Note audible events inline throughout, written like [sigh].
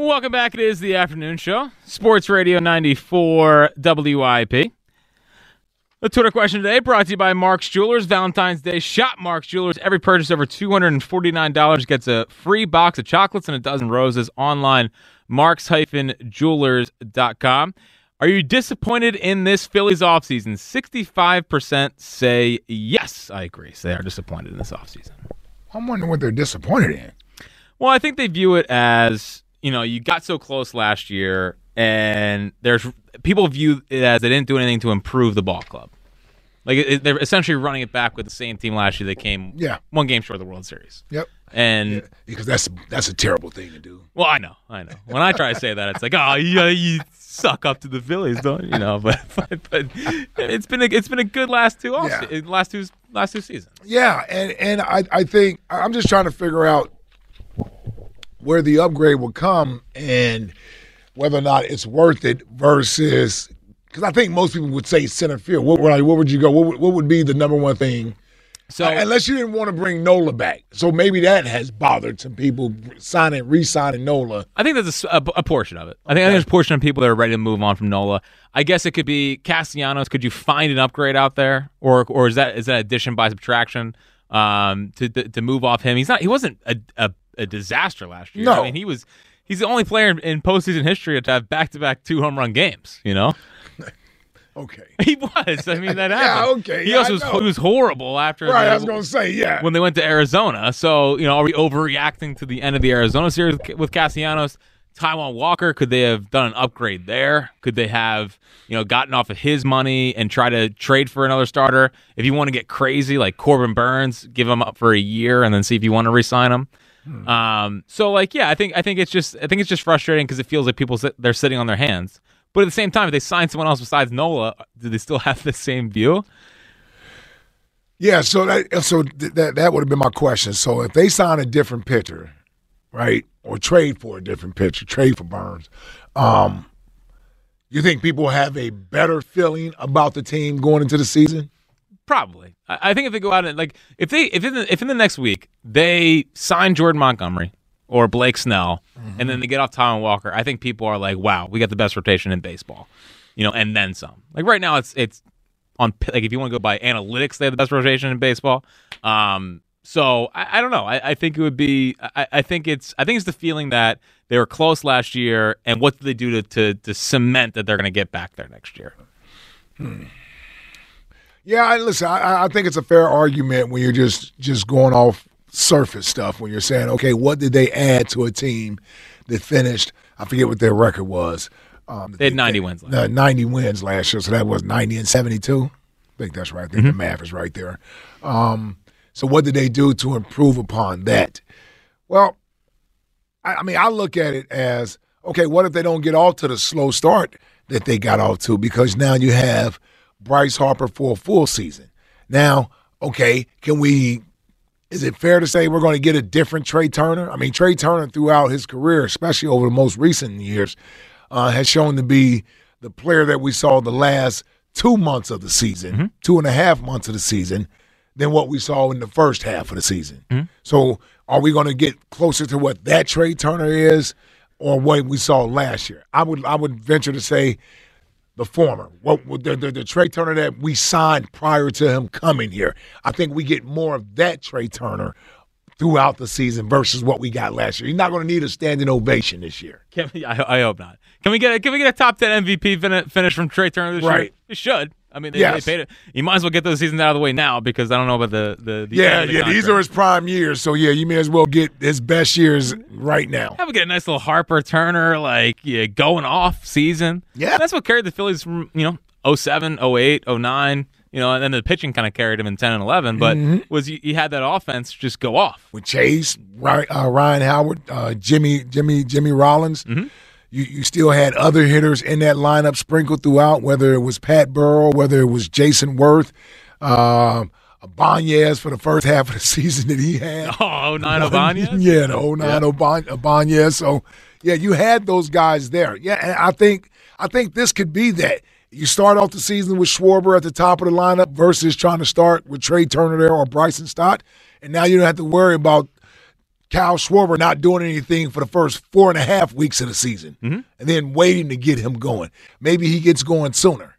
Welcome back. It is the afternoon show, Sports Radio 94 WIP. The Twitter question today brought to you by Mark's Jewelers. Valentine's Day shop Mark's Jewelers. Every purchase over $249 gets a free box of chocolates and a dozen roses online. Marks-Jewelers.com. Are you disappointed in this Phillies offseason? 65% say yes, I agree. So they are disappointed in this offseason. I'm wondering what they're disappointed in. Well, I think they view it as you know, you got so close last year, and there's people view it as they didn't do anything to improve the ball club. Like it, they're essentially running it back with the same team last year. They came Yeah. one game short of the World Series. Yep. And Yeah, because that's that's a terrible thing to do. well, I know, I know. When I try to say that, it's like, oh, yeah, you suck up to the Phillies, don't you know? [laughs] But but, but it's been a, it's been a good last two off Yeah. last two last two seasons. Yeah, and and I I think I'm just trying to figure out where the upgrade will come and whether or not it's worth it versus because I think most people would say center field. What, would- what would you go? What would, what would be the number one thing? So Uh, unless you didn't want to bring Nola back, so maybe that has bothered some people signing, re-signing Nola. I think that's a portion of it. I think, I think there's a portion of people that are ready to move on from Nola. I guess it could be Castellanos. Could you find an upgrade out there, or or is that is that addition by subtraction um, to, to to move off him? He's not. He wasn't a, a, a disaster last year. No. I mean he was. He's the only player in postseason history to have back to back two home run games. You know, [laughs] Okay, [laughs] he was. I mean that [laughs] happened. Yeah, okay, He yeah, also was, he was horrible after. right. the- I was gonna say yeah. when they went to Arizona. So, you know, are we overreacting to the end of the Arizona series with Castellanos? Taijuan Walker, could they have done an upgrade there? Could they have, you know, gotten off of his money and try to trade for another starter? If you want to get crazy, like Corbin Burnes, give him up for a year and then see if you want to re-sign him. Um, so like, yeah, I think I think it's just I think it's just frustrating because it feels like people sit, they're sitting on their hands. But at the same time, if they sign someone else besides Nola, do they still [laughs] have the same view? Yeah, so that so th- that that would have been my question. So if they sign a different pitcher, right, or trade for a different pitcher, trade for Burnes, um, you think people have a better feeling about the team going into the season? Probably. I think if they go out and like if they if in the, if in the next week they sign Jordan Montgomery or Blake Snell and then they get off Taijuan Walker, I think people are like, "Wow, we got the best rotation in baseball," you know, and then some. Like right now, it's it's on like if you want to go by analytics, they have the best rotation in baseball. Um, so I, I don't know. I, I think it would be. I, I think it's. I think it's the feeling that they were close last year, and what do they do to to, to cement that they're going to get back there next year? Yeah, I, listen, I, I think it's a fair argument when you're just just going off surface stuff. When you're saying, okay, what did they add to a team that finished? I forget what their record was. Um, They had 90 wins last uh, 90 wins last year, so that was 90 and 72. I think that's right. I think the math is right there. Um, so, what did they do to improve upon that? Well, I, I mean, I look at it as okay. What if they don't get off to the slow start that they got off to? Because now you have Bryce Harper for a full season. Now, okay, can we? Is it fair to say we're going to get a different Trea Turner? I mean, Trea Turner throughout his career, especially over the most recent years, uh, has shown to be the player that we saw the last two months of the season, two and a half months of the season, than what we saw in the first half of the season. So, are we going to get closer to what that Trea Turner is, or what we saw last year? I would I would venture to say the former. What the, the the Trea Turner that we signed prior to him coming here. I think we get more of that Trea Turner throughout the season versus what we got last year. He's not going to need a standing ovation this year. Can we, I, I hope not. Can we get a, can we get a top ten MVP finish from Trea Turner this Right. year? Should. I mean, they, Yes. they paid it. You might as well get those seasons out of the way now because I don't know about the the, the Yeah, the yeah, these are his prime years. So yeah, you may as well get his best years right now. Have we get a nice little Harper Turner like yeah, going off season. Yeah. that's what carried the Phillies from you know 07, 08, 09, You know, and then the pitching kind of carried him in ten and eleven. But Mm-hmm. was you, you had that offense just go off? with Chase, Ryan, uh, Ryan Howard, uh, Jimmy, Jimmy, Jimmy Rollins. Mm-hmm. You you still had other hitters in that lineup sprinkled throughout, whether it was Pat Burrell, whether it was Jayson Werth, um, Ibanez for the first half of the [laughs] season that he had. [laughs] Oh, nine Ibanez. [laughs] yeah, the 09 Oban- Ibanez. So yeah, you had those guys there. Yeah, and I think I think this could be that. You start off the season with Schwarber at the top of the lineup versus trying to start with Trea Turner there or Bryson Stott, and now you don't have to worry about Kyle Schwarber not doing anything for the first four and a half weeks of the season, and then waiting to get him going. Maybe he gets going sooner.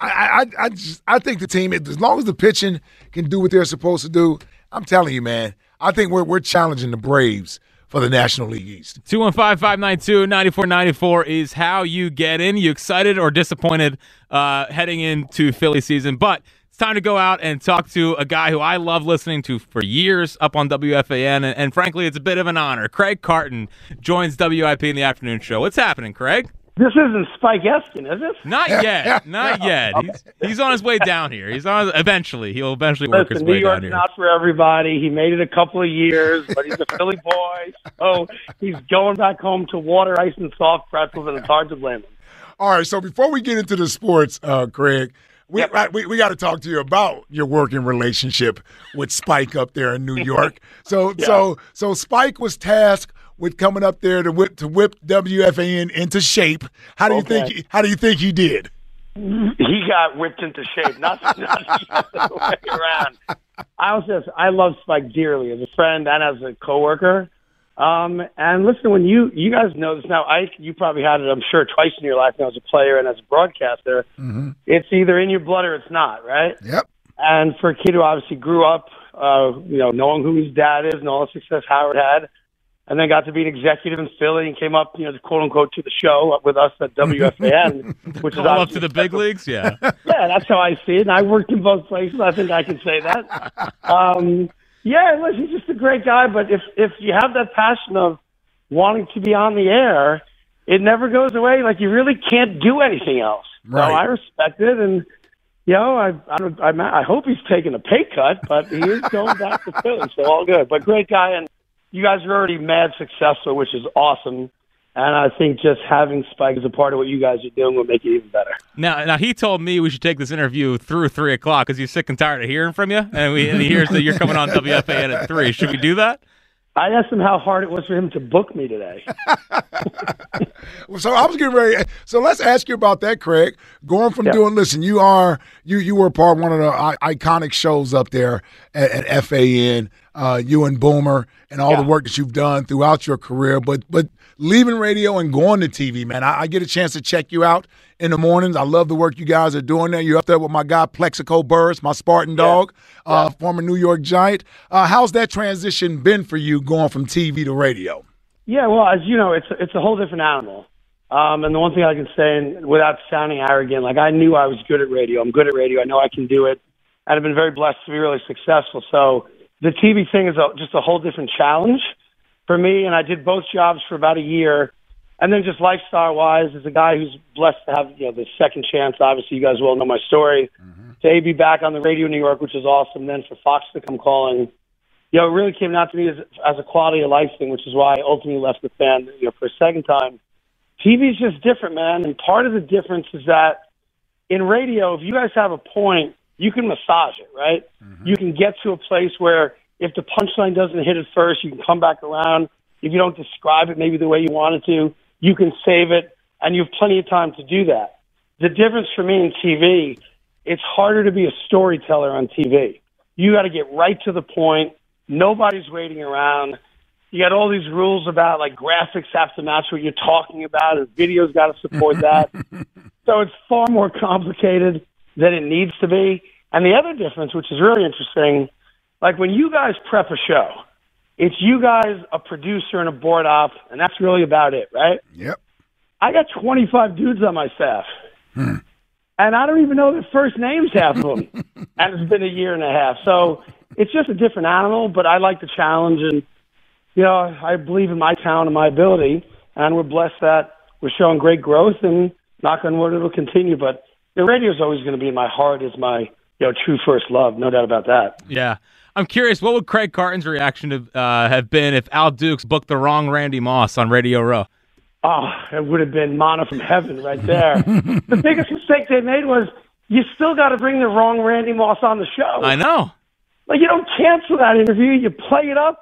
I I I, just, I think the team, as long as the pitching can do what they're supposed to do, I'm telling you, man. I think we're we're challenging the Braves for the National League East. 215-592-9494 is how you get in. You excited or disappointed uh, heading into Philly season? But time to go out and talk to a guy who I love listening to for years up on WFAN, and, and frankly, it's a bit of an honor. Craig Carton joins WIP in the afternoon show. What's happening, Craig? This isn't Spike Eskin, is it? Not [laughs] yet, not yet. He's, he's on his way down here. He's on eventually. He'll eventually work Listen, his New way down York's here. not for everybody. He made it a couple of years, but he's a Philly boy, so he's going back home to water, ice, and soft pretzels, and it's hard to blame him. All right, so before we get into the sports, uh, Craig, we Yep. right, we, we got to talk to you about your working relationship with Spike up there in New [laughs] York. So so so Spike was tasked with coming up there to whip to whip WFAN into shape. How do you think? he- How do you think he did? He got whipped into shape, not, not [laughs] the other way around. I was just, I love Spike dearly as a friend and as a coworker. Um, and listen, when you you guys know this now, Ike, you probably had it, I'm sure, twice in your life now as a player and as a broadcaster. It's either in your blood or it's not, right? Yep. And for a kid who obviously grew up, uh, you know, knowing who his dad is and all the success Howard had, and then got to be an executive in Philly and came up, you know, quote unquote, to the show with us at WFAN, [laughs] which is All up to the big leagues, yeah. yeah, that's how I see it. And I worked in both places. I think I can say that. [laughs] Um, yeah, listen, he's just a great guy. But if if you have that passion of wanting to be on the air, it never goes away. Like you really can't do anything else. Right. So I respect it, and you know, I I don't, I'm, I hope he's taking a pay cut, but he is going back to Philly, so all good. But great guy, and you guys are already mad successful, which is awesome. And I think just having Spike as a part of what you guys are doing will make it even better. Now, now he told me we should take this interview through three o'clock because he's sick and tired of hearing from you, and, we, and he hears that you're coming on WFAN at three. Should we do that? I asked him how hard it was for him to book me today. [laughs] So I was getting ready. So let's ask you about that, Craig. Going from Yeah. doing, listen, you are you you were part of one of the I- iconic shows up there at, at FAN. Uh, you and Boomer and all Yeah. the work that you've done throughout your career, but but leaving radio and going to TV, man, I, I get a chance to check you out in the mornings. I love the work you guys are doing there. You're up there with my guy Plaxico Burress, my Spartan dog, uh, former New York Giant. Uh, how's that transition been for you going from TV to radio? Yeah, well, as you know, it's it's a whole different animal. Um, and the one thing I can say, and without sounding arrogant, like I knew I was good at radio. I'm good at radio. I know I can do it, and I've been very blessed to be really successful. So the TV thing is a, just a whole different challenge for me. And I did both jobs for about a year, and then just lifestyle wise, as a guy who's blessed to have you know the second chance. Obviously, you guys will know my story. Mm-hmm. To be back on the radio in New York, which is awesome. Then for Fox to come calling you know, it really came down to me as, as a quality of life thing, which is why I ultimately left the fan, you know, for a second time. TV is just different, man. And part of the difference is that in radio, if you guys have a point, you can massage it, right? Mm-hmm. You can get to a place where if the punchline doesn't hit at first, you can come back around. If you don't describe it maybe the way you wanted to, you can save it, and you have plenty of time to do that. The difference for me in TV, it's harder to be a storyteller on TV. You got to get right to the point. Nobody's waiting around. You got all these rules about like graphics have to match what you're talking about, and video's got to support [laughs] that. so it's far more complicated than it needs to be. And the other difference, which is really interesting, like when you guys prep a show, it's you guys, a producer, and a board op, and that's really about it, right? Yep. I got 25 dudes on my staff. Hmm. And I don't even know their first names, half of them. [laughs] and it's been a year and a half. So it's just a different animal, but I like the challenge. And, you know, I believe in my talent and my ability. And we're blessed that we're showing great growth. And knock on wood, it'll continue. But the radio is always going to be in my heart as my, you know, true first love. No doubt about that. Yeah. I'm curious, what would Craig Carton's reaction have, uh, have been if Al Dukes booked the wrong Randy Moss on Radio Row? Oh, it would have been mana from heaven right there. [laughs] the biggest mistake they made was you still got to bring the wrong Randy Moss on the show. I know. Like you don't cancel that interview, you play it up.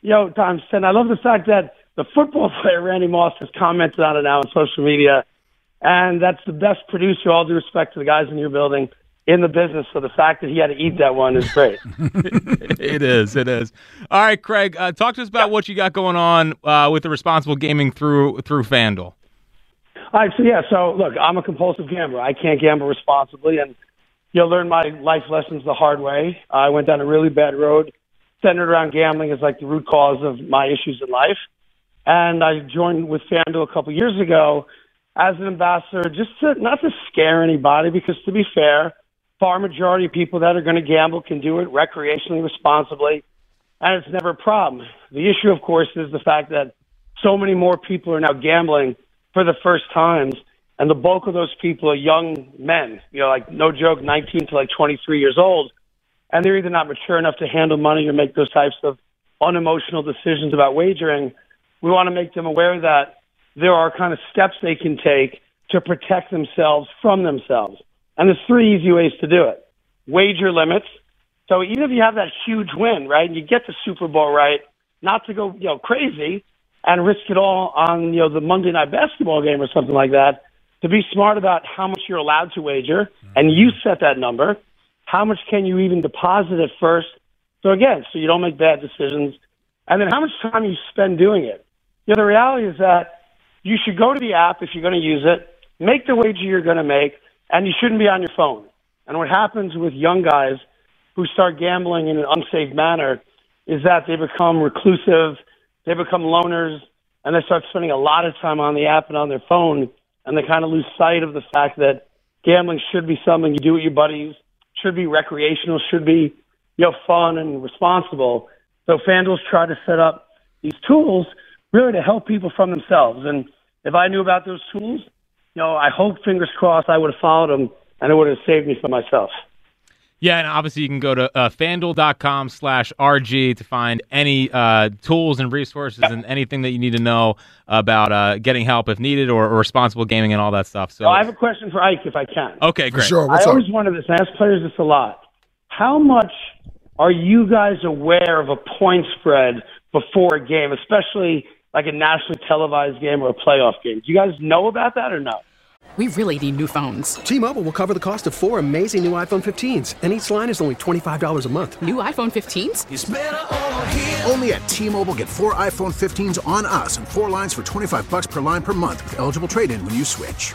Yo, Tom said, I love the fact that the football [laughs] player Randy Moss has commented on it now on social media, and that's the best producer. All due respect to the guys in your building in the business. So the fact that he had to eat that one is great. [laughs] it is. It is. All right, Craig. Uh, talk to us about what you got going on uh, with the responsible gaming through through FanDuel. All right. So yeah. So look, I'm a compulsive gambler. I can't gamble responsibly, and you'll learn my life lessons the hard way. I went down a really bad road, centered around gambling as like the root cause of my issues in life. And I joined with FanDuel a couple years ago as an ambassador, just to not to scare anybody, because to be fair far majority of people that are going to gamble can do it recreationally, responsibly, and it's never a problem. The issue, of course, is the fact that so many more people are now gambling for the first times, and the bulk of those people are young men. You know, like no joke, 19 to like 23 years old, and they're either not mature enough to handle money or make those types of unemotional decisions about wagering. We want to make them aware that there are kind of steps they can take to protect themselves from themselves. And there's three easy ways to do it. Wager limits. So even if you have that huge win, right, and you get the Super Bowl right, not to go, you know, crazy and risk it all on, you know, the Monday night basketball game or something like that, to be smart about how much you're allowed to wager and you mm-hmm. set that number. How much can you even deposit at first? So again, so you don't make bad decisions. And then how much time you spend doing it. You know, the reality is that you should go to the app if you're going to use it, make the wager you're going to make, and you shouldn't be on your phone. And what happens with young guys who start gambling in an unsafe manner is that they become reclusive, they become loners, and they start spending a lot of time on the app and on their phone, and they kind of lose sight of the fact that gambling should be something you do with your buddies, should be recreational, should be you know fun and responsible. So FanDuel's tried to set up these tools really to help people from themselves. And if I knew about those tools, you know, I hope, fingers crossed, I would have followed him and it would have saved me from myself. Yeah, and obviously you can go to uh, fanduel.com slash RG to find any uh, tools and resources and anything that you need to know about uh, getting help if needed or, or, responsible gaming and all that stuff. So I have a question for Ike if I can. Okay, great. For sure. What's I always wonder this, I ask players this a lot. How much are you guys aware of a point spread before a game, especially like a nationally televised game or a playoff game. Do you guys know about that or no? We really need new phones. T-Mobile will cover the cost of four amazing new iPhone 15s, and each line is only $25 a month. New iPhone 15s? Only at T-Mobile get four iPhone 15s on us and four lines for 25 bucks per line per month with eligible trade-in when you switch.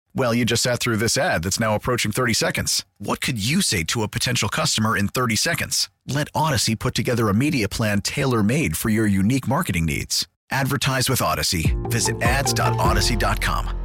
Well, you just sat through this ad that's now approaching 30 seconds. What could you say to a potential customer in 30 seconds? Let Audacy put together a media plan tailor made for your unique marketing needs. Advertise with Audacy. Visit ads.audacy.com.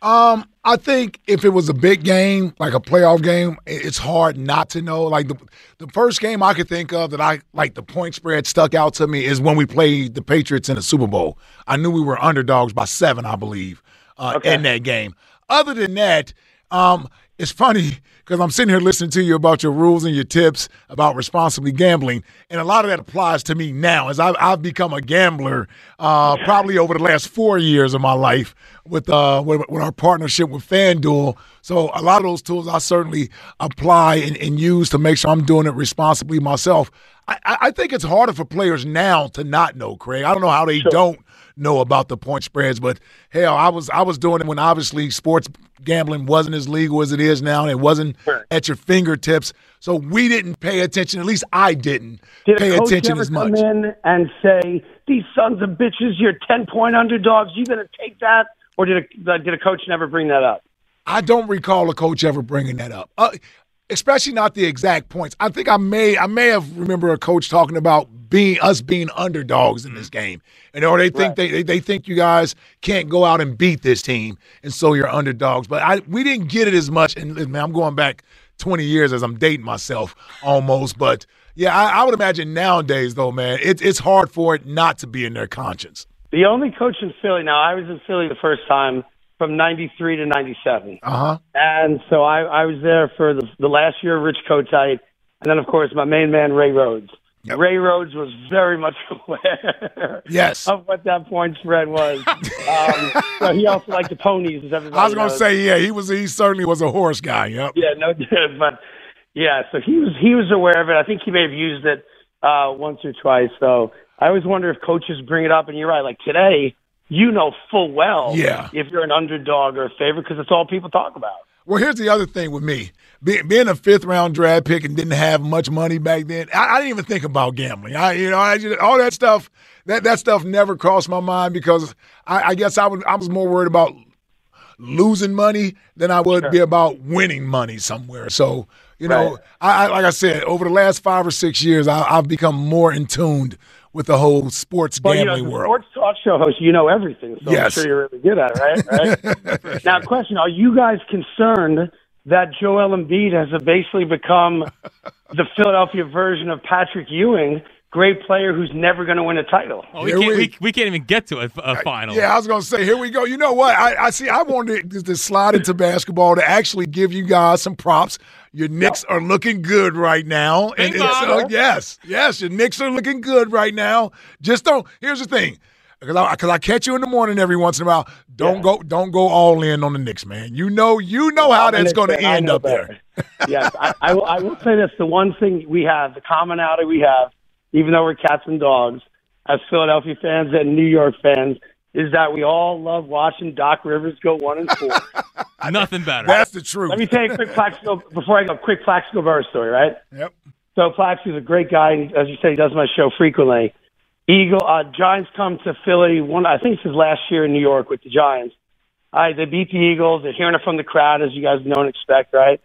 Um, I think if it was a big game, like a playoff game, it's hard not to know. Like the the first game I could think of that I like the point spread stuck out to me is when we played the Patriots in the Super Bowl. I knew we were underdogs by seven, I believe uh, okay. in that game. Other than that, um, it's funny [laughs] because I'm sitting here listening to you about your rules and your tips about responsibly gambling, and a lot of that applies to me now as I've, I've become a gambler uh, probably over the last four years of my life with, uh, with, with our partnership with FanDuel. So a lot of those tools I certainly apply and, and use to make sure I'm doing it responsibly myself. I, I think it's harder for players now to not know, Craig. I don't know how they sure. don't know about the point spreads, but hell, I was I was doing it when obviously sports gambling wasn't as legal as it is now, and it wasn't at your fingertips. So we didn't pay attention. At least I didn't Did pay attention as much. Come in and say, "These sons of bitches, you're ten point underdogs. You going to take that?" Or did a, did a coach never bring that up? I don't recall a coach ever bringing that up. Uh, especially not the exact points. I think I may I may have remember a coach talking about being us being underdogs in this mm-hmm. game, and or they think right. they they think you guys can't go out and beat this team, and so you're underdogs. But I we didn't get it as much. And man, I'm going back 20 years as I'm dating myself almost, but. Yeah, I, I would imagine nowadays, though, man, it, it's hard for it not to be in their conscience. The only coach in Philly now, I was in Philly the first time from 93 to 97. Uh-huh. And so I, I was there for the, the last year of Rich Kotite. And then, of course, my main man, Ray Rhodes. Yep. Ray Rhodes was very much [laughs] aware yes. of what that point spread was. [laughs] um, so he also liked the ponies, as everybody I was going to say, yeah, he was. He certainly was a horse guy. Yep. Yeah, no, [laughs] but yeah, so he was he was aware of it. I think he may have used it uh, once or twice. So I always wonder if coaches bring it up. And you're right, like today, you know full well yeah. if you're an underdog or a favorite because it's all people talk about. Well, here's the other thing with me. Be, being a fifth round draft pick and didn't have much money back then, I, I didn't even think about gambling. I, you know, I just, all that stuff, that, that stuff never crossed my mind because I, I guess I was, I was more worried about losing money than I would sure. be about winning money somewhere. So, you know, right. I, I, like I said, over the last five or six years, I, have become more in tuned with the whole sports well, gambling you know, world. Sports talk show host, you know everything, so yes. I'm sure you're really good at it, right? right? [laughs] now, question: Are you guys concerned that Joel Embiid has basically become the Philadelphia version of Patrick Ewing? Great player who's never going to win a title. Oh, we, can't, we, we, we, can't even get to a, a final. Yeah, I was going to say, here we go. You know what? I, I see. I wanted to, to slide into basketball to actually give you guys some props your Knicks yep. are looking good right now. And, and so, yes, yes, your Knicks are looking good right now. Just don't. Here's the thing. Because I, cause I catch you in the morning every once in a while. Don't yeah. go, don't go all in on the Knicks, man. You know, you know how that's going to end up better. there. yes, I, I, will, I will say this: the one thing we have, the commonality we have, even though we're cats and dogs, as Philadelphia fans and New York fans, is that we all love watching Doc Rivers go one and four. [laughs] Nothing better. That's the truth. Let me tell you a quick Plaxico before I go. Quick Plaxico Burress story, right? Yep. So Plaxico's a great guy, and as you say, he does my show frequently. Eagle uh, Giants come to Philly. One, I think it's his last year in New York with the Giants. All right, they beat the Eagles. They're hearing it from the crowd, as you guys know and expect, right?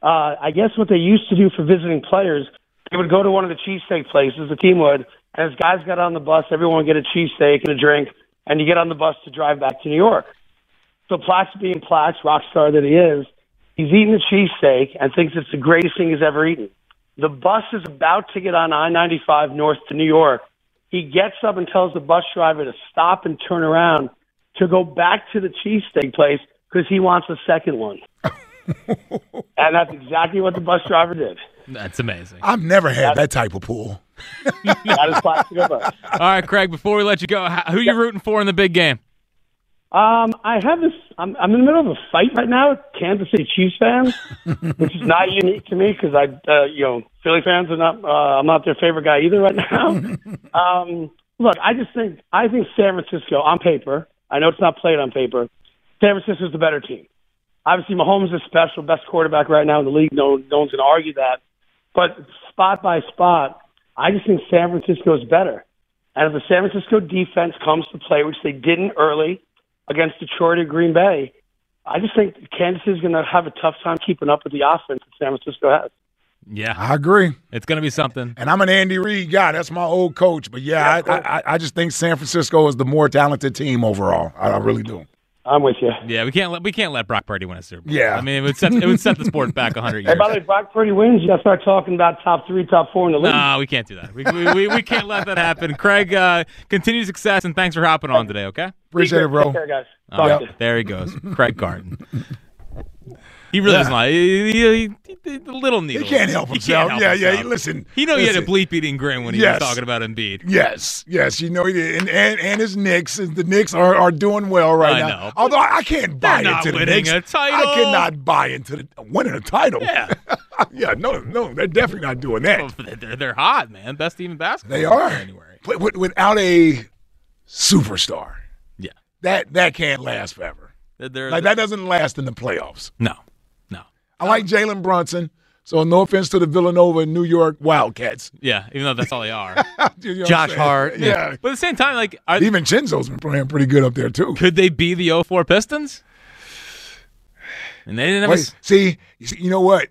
Uh, I guess what they used to do for visiting players, they would go to one of the cheesesteak places, the team would, and as guys got on the bus, everyone would get a cheesesteak and a drink, and you get on the bus to drive back to New York. So Plax being Plax, rock star that he is, he's eating a cheesesteak and thinks it's the greatest thing he's ever eaten. The bus is about to get on I-95 north to New York. He gets up and tells the bus driver to stop and turn around to go back to the cheesesteak place because he wants a second one. [laughs] and that's exactly what the bus driver did. That's amazing. I've never had that type of pool. [laughs] that is Plaxico Burress. All right, Craig. Before we let you go, who are you rooting for in the big game? Um, I have this. I'm, I'm in the middle of a fight right now with Kansas City Chiefs fans, [laughs] which is not unique to me because I, uh, you know, Philly fans are not. Uh, I'm not their favorite guy either right now. [laughs] um, look, I just think I think San Francisco on paper. I know it's not played on paper. San Francisco's the better team. Obviously, Mahomes is special, best quarterback right now in the league. No, no one's going to argue that. But spot by spot, I just think San Francisco is better. And if the San Francisco defense comes to play, which they didn't early against Detroit or Green Bay, I just think Kansas is going to have a tough time keeping up with the offense that San Francisco has. Yeah, I agree. It's going to be something. And I'm an Andy Reid guy. That's my old coach. But yeah, yeah I, I, I, just think San Francisco is the more talented team overall. I, I really do. I'm with you. Yeah, we can't let we can't let Brock Purdy win a Super Bowl. Yeah, I mean it would set it would set the sport back 100 years. Hey, by the way, Brock Purdy wins, you got to start talking about top three, top four in the league. No, we can't do that. We we, we, we can't let that happen. Craig, uh, continued success and thanks for hopping on today. Okay, appreciate it, bro. Take care, guys. Right, there he goes, Craig Carton. [laughs] He really Yeah. doesn't like he, he, he, the little He can't help He himself. can't help yeah, yeah. himself. He, listen, He know he had a bleep eating grin when he Yes. was talking about Embiid. Yes, yes, you know he did, and and, and his Knicks, the Knicks are, are doing well right I now. know, Although I can't buy they're not into the winning Knicks. a title. I cannot buy into the winning a title. Yeah. [laughs] yeah, no, no, they're definitely not doing that. They're, they're hot, man. Best team in basketball. They are. January. But with, without a superstar, Yeah. that that can't last forever. They're, they're, Like that doesn't last in the playoffs. no. I like Jalen Brunson. So no offense to the Villanova and New York Wildcats. Yeah, even though that's all they are. [laughs] You know Josh? Hart. Yeah. but at the same time, like, are, Even Chinzo's been playing pretty good up there too. could they be the 04 Pistons? And they didn't Wait, s- see, you know what?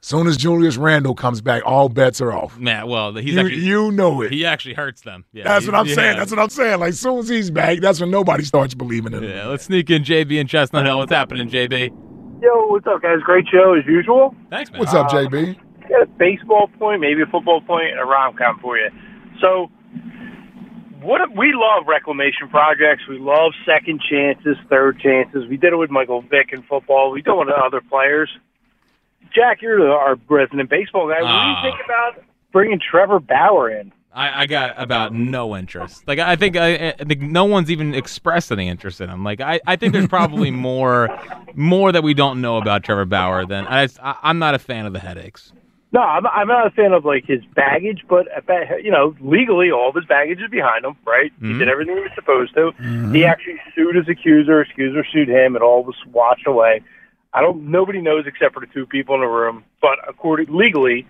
Soon as Julius Randle comes back, all bets are off. man. Well, he's You, actually you know it. he actually hurts them. Yeah, that's what I'm yeah. saying. That's what I'm saying. Like, soon as he's back, that's when nobody starts believing in him. Yeah, let's sneak in JB and Chestnut Hill. What's happening, JB? Yo, what's up, guys? Great show as usual. Thanks, man. What's up, JB? Got a baseball point, maybe a football point, and a rom com for you. So, what we love reclamation projects. We love second chances, third chances. We did it with Michael Vick in football. We do it with other players. Jack, you're our resident baseball guy. What do Ah. you think about bringing Trevor Bauer in? I, I got about no interest. Like I think I, I think no one's even expressed any interest in him. Like I, I think there's probably [laughs] more more that we don't know about Trevor Bauer than I, I I'm not a fan of the headaches. No, I'm, I'm not a fan of like his baggage, but I bet, you know, legally all of his baggage is behind him, right? He Mhm. did everything he was supposed to. He actually sued his accuser. Accuser sued him. It all was washed away. I don't. Nobody knows except for the two people in the room. But according legally,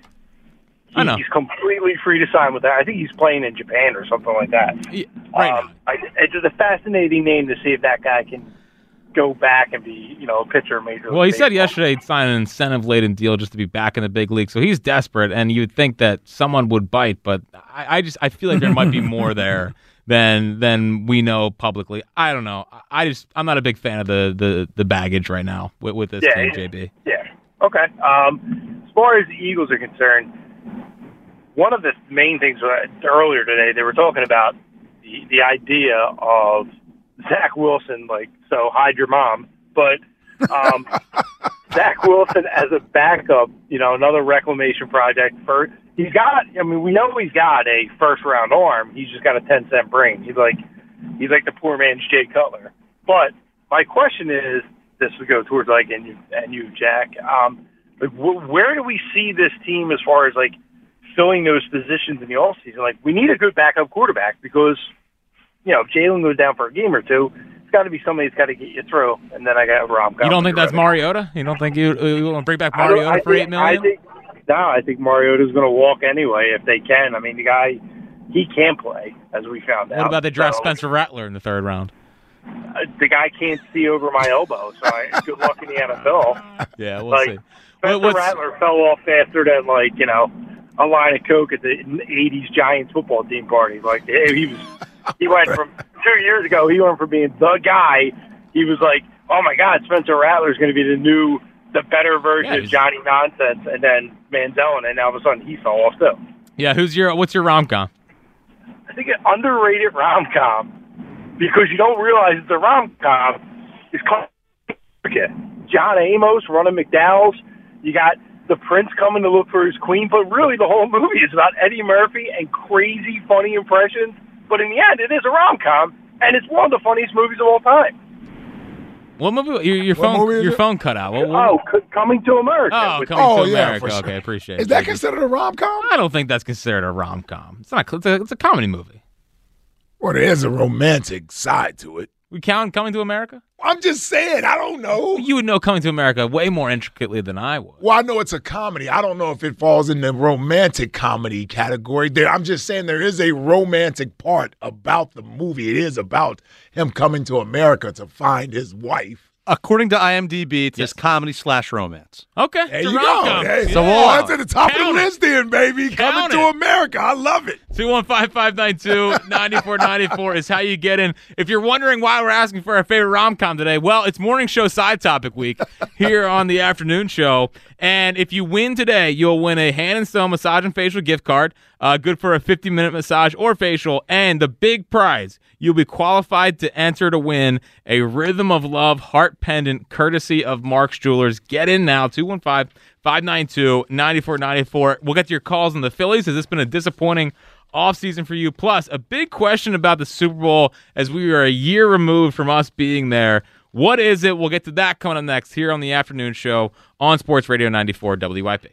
I know. he's completely free to sign with that. I think he's playing in Japan or something like that. Yeah, right Um, I, it's just a fascinating name to see if that guy can go back and be, you know, a pitcher in major. Well, he League said yesterday he'd sign an incentive laden deal just to be back in the big league. So he's desperate, and you'd think that someone would bite, but I, I just I feel like there might be [laughs] more there than than we know publicly. I don't know. I- just I'm not a big fan of the the, the baggage right now with, with this Yeah, team, yeah. JB. Yeah. Okay. Um, as far as the Eagles are concerned, one of the main things earlier today they were talking about the the idea of Zach Wilson, like so hide your mom, but um, [laughs] Zach Wilson as a backup, you know, another reclamation project for. He's got. I mean, we know he's got a first round arm. He's just got a ten cent brain. He's like, he's like the poor man's Jay Cutler. But my question is, this would go towards like and you and you, Jack. Um, like, wh- where do we see this team as far as like filling those positions in the off season? Like, we need a good backup quarterback because you know if Jalen goes down for a game or two, it's got to be somebody that's got to get you through. And then I got Rom. You don't think that's Mariota? You don't think you, you want to bring back Mariota I for eight million? I think no, I think Mariota's going to walk anyway if they can. I mean, the guy he can play, as we found out. what about they draft So, Spencer Rattler in the third round? uh, the guy can't see over my elbow, so I, [laughs] good luck in the NFL. [laughs] Yeah, we'll like see. Spencer What- what's- Rattler fell off faster than like you know a line of coke at the '80s Giants football team party. Like he was, he went from two years ago. He went from being the guy. He was like, oh my God, Spencer Rattler is going to be the new, the better version Yeah, of Johnny Nonsense, and then Manziel, and then all of a sudden he fell off too. Yeah, who's your what's your rom com? I think an underrated rom com because you don't realize it's a rom com is called John Amos running McDowell's. You got the prince coming to look for his queen, but really the whole movie is about Eddie Murphy and crazy funny impressions. But in the end, it is a rom com, and it's one of the funniest movies of all time. What movie? Your, your What phone movie your it? phone cut out. What, what- Oh, C- Coming to America. oh, with- coming Oh, to yeah, America. sure. Okay, appreciate it. Is that JB. considered a rom com? I don't think that's considered a rom com. It's not. It's a, it's a comedy movie. Well, there is a romantic side to it. We count Coming to America. I'm just saying, I don't know. You would know Coming to America way more intricately than I would. Well, I know it's a comedy. I don't know if it falls in the romantic comedy category. There, I'm just saying there is a romantic part about the movie. It is about him coming to America to find his wife. According to IMDb, it's Yes. comedy slash romance. Okay, There you go. rom-com. Hey, So oh, we'll- that's at the top of the list, then, baby. Count coming to. America. I love it. 215-592-9494 is how you get in. If you're wondering why we're asking for our favorite rom-com today, well, it's morning show side topic week here [laughs] on the afternoon show. And if you win today, you'll win a Hand and Stone massage and facial gift card, uh, good for a 50 minute massage or facial. And the big prize, you'll be qualified to enter to win a Rhythm of Love heart pendant courtesy of Mark's Jewelers. Get in now, 215 592 9494. We'll get to your calls on the Phillies. Has this been a disappointing offseason for you? Plus, a big question about the Super Bowl as we are a year removed from us being there. What is it? We'll get to that coming up next here on the afternoon show on Sports Radio 94 WIP.